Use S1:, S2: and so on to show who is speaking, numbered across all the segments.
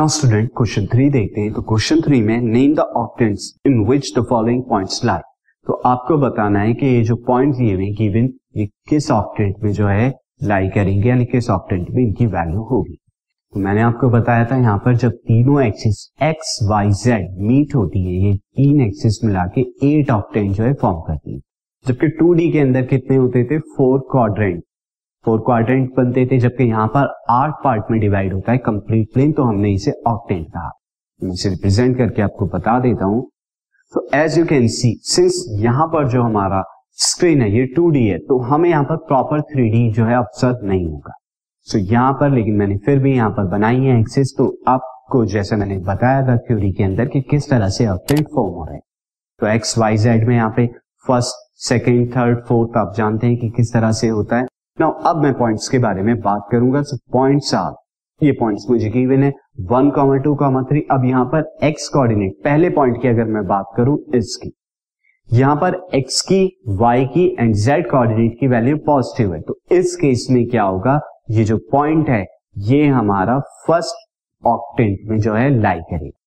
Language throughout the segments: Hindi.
S1: नाउ स्टूडेंट क्वेश्चन थ्री देखते हैं। तो क्वेश्चन थ्री में name the octants in which the following points lie तो आपको बताना है कि ये जो पॉइंट दिए हुए गिवन ये किस ऑक्टेंट में जो है लाई करेंगे, यानी किस ऑक्टेंट में इनकी वैल्यू होगी। तो मैंने आपको बताया था यहाँ पर जब तीनों axis X Y Z meet होती है, ये तीन एक्सिस मिला के एट ऑक्टेंट जो है फॉर्म करती है। जबकि टू के अंदर कितने होते थे? फोर क्वाड्रेंट फोर क्वाड्रेंट बनते थे जबकि यहाँ पर आठ पार्ट में डिवाइड होता है कंप्लीट प्लेन तो हमने इसे ऑक्टेंट कहा। इसे रिप्रेजेंट करके आपको बता देता हूँ। तो as you can see since यहाँ पर जो हमारा स्क्रीन है ये टू है तो हमें यहाँ पर प्रॉपर थ्री जो है ऑब्ज़र्व नहीं होगा। सो so, यहाँ पर लेकिन मैंने फिर भी यहाँ पर बनाई है एक्सिस तो आपको जैसे मैंने बताया था थ्योरी के अंदर कि किस तरह से ऑक्टेंट फॉर्म हो रहे हैं। तो एक्स वाई जेड में यहाँ पे फ़र्स्ट सेकेंड थर्ड फोर्थ आप जानते हैं कि किस तरह से होता है। नाउ अब मैं पॉइंट्स के बारे में बात करूँगा। सो पॉइंट्स आर ये पॉइंट्स मुझे गिवन है। One comma two comma three अब यहाँ पर एक्स कोऑर्डिनेट पहले पॉइंट की अगर मैं बात करूँ इसकी यहाँ पर एक्स की वाई की एंड जेड कोऑर्डिनेट की वैल्यू पॉजिटिव है। तो इस केस में क्या होगा? ये जो पॉइंट है, ये हमारा फ़र्स्ट ऑक्टेंट में जो है लाई करेगा।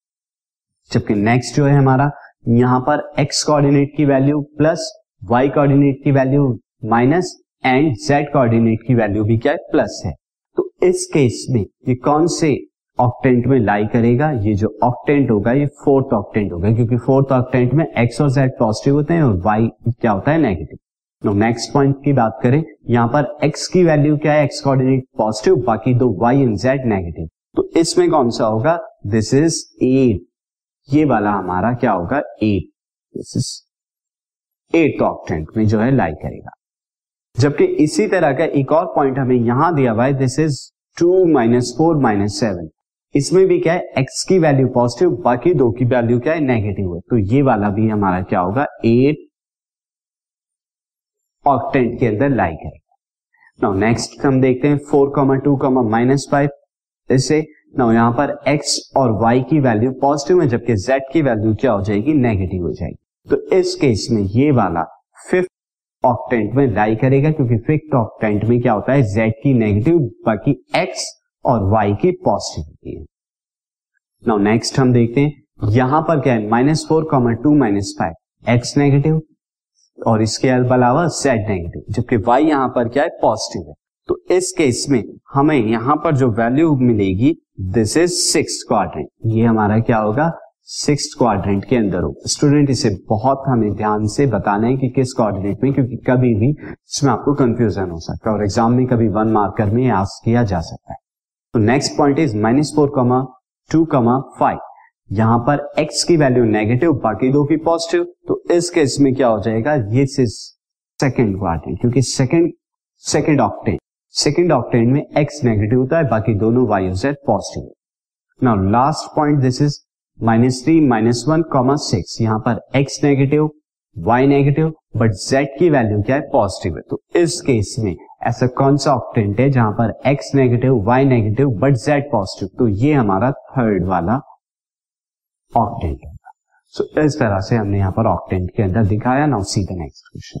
S1: जबकि नेक्स्ट जो है हमारा, यहाँ पर एक्स कोऑर्डिनेट की वैल्यू प्लस वाई कोऑर्डिनेट की value minus and Z coordinate की वैल्यू भी क्या है? प्लस है। तो इस केस में ये कौन से ऑक्टेंट में लाई करेगा? ये जो ऑक्टेंट होगा, ये फोर्थ ऑक्टेंट होगा, क्योंकि फोर्थ ऑक्टेंट में एक्स और जेड पॉजिटिव होते हैं और वाई क्या होता है? नेगेटिव तो नेक्स्ट पॉइंट की बात करें, यहाँ पर एक्स की वैल्यू क्या है? एक्स कोऑर्डिनेट पॉजिटिव बाकी दो वाई एंड जेड नेगेटिव तो इसमें कौन सा होगा? दिस इज़ एट ये वाला हमारा क्या होगा? At this is at octant में जो है लाई करेगा। जबकि इसी तरह का एक और पॉइंट हमें यहाँ दिया हुआ है this is two minus four minus seven इसमें भी क्या है? एक्स की वैल्यू पॉजिटिव बाकी दो की वैल्यू क्या है? नेगेटिव है। तो ये वाला भी हमारा क्या होगा? एट ऑक्टेंट के अंदर लाई करेगा। नाउ नेक्स्ट हम देखते हैं four comma two comma minus five इससे नाउ यहाँ पर एक्स और वाई की वैल्यू पॉजिटिव है, जबकि जेड की वैल्यू क्या हो जाएगी? नेगेटिव हो जाएगी। तो इस केस में ये वाला फिफ्थ ऑक्टेंट में लाई करेगा, क्योंकि फिफ्थ ऑक्टेंट में क्या होता है? जेड की नेगेटिव बाकी एक्स और वाई की पॉजिटिव होती है। नाउ नेक्स्ट हम देखते हैं, यहाँ पर क्या है? Minus four comma two minus five X negative और इसके अलावा जेड नेगेटिव जबकि वाई यहाँ पर क्या है? पॉजिटिव है। तो इस केस में हमें यहाँ पर जो वैल्यू मिलेगी दिस इज़ सिक्स क्वाड्रेंट ये हमारा क्या होगा? सिक्स क्वाड्रेंट के अंदर हो। स्टूडेंट इसे बहुत हमें ध्यान से बताना है कि किस क्वाड्रेंट में, क्योंकि कभी भी इसमें आपको कंफ्यूजन हो सकता है और एग्ज़ाम में कभी वन मार्कर में आस्क किया जा सकता है। तो next point is minus four comma two comma five यहाँ पर एक्स की वैल्यू नेगेटिव बाकी दो की पॉजिटिव तो इस केस में क्या हो जाएगा? ये सेकेंड क्वाड्रेंट क्योंकि second second octant second octant में एक्स नेगेटिव होता है, बाकी दोनों Y Z positive now last point this is minus three, minus one, comma six. यहाँ पर X negative Y negative but Z की वैल्यू क्या है? पॉजिटिव है। तो इस केस में ऐसा कौन सा ऑप्टेंट है जहाँ पर X negative Y negative but Z positive तो ये हमारा थर्ड वाला ऑक्टेंट है। सो इस तरह से हमने यहाँ पर ऑक्टेंट के अंदर दिखाया। Now see the next question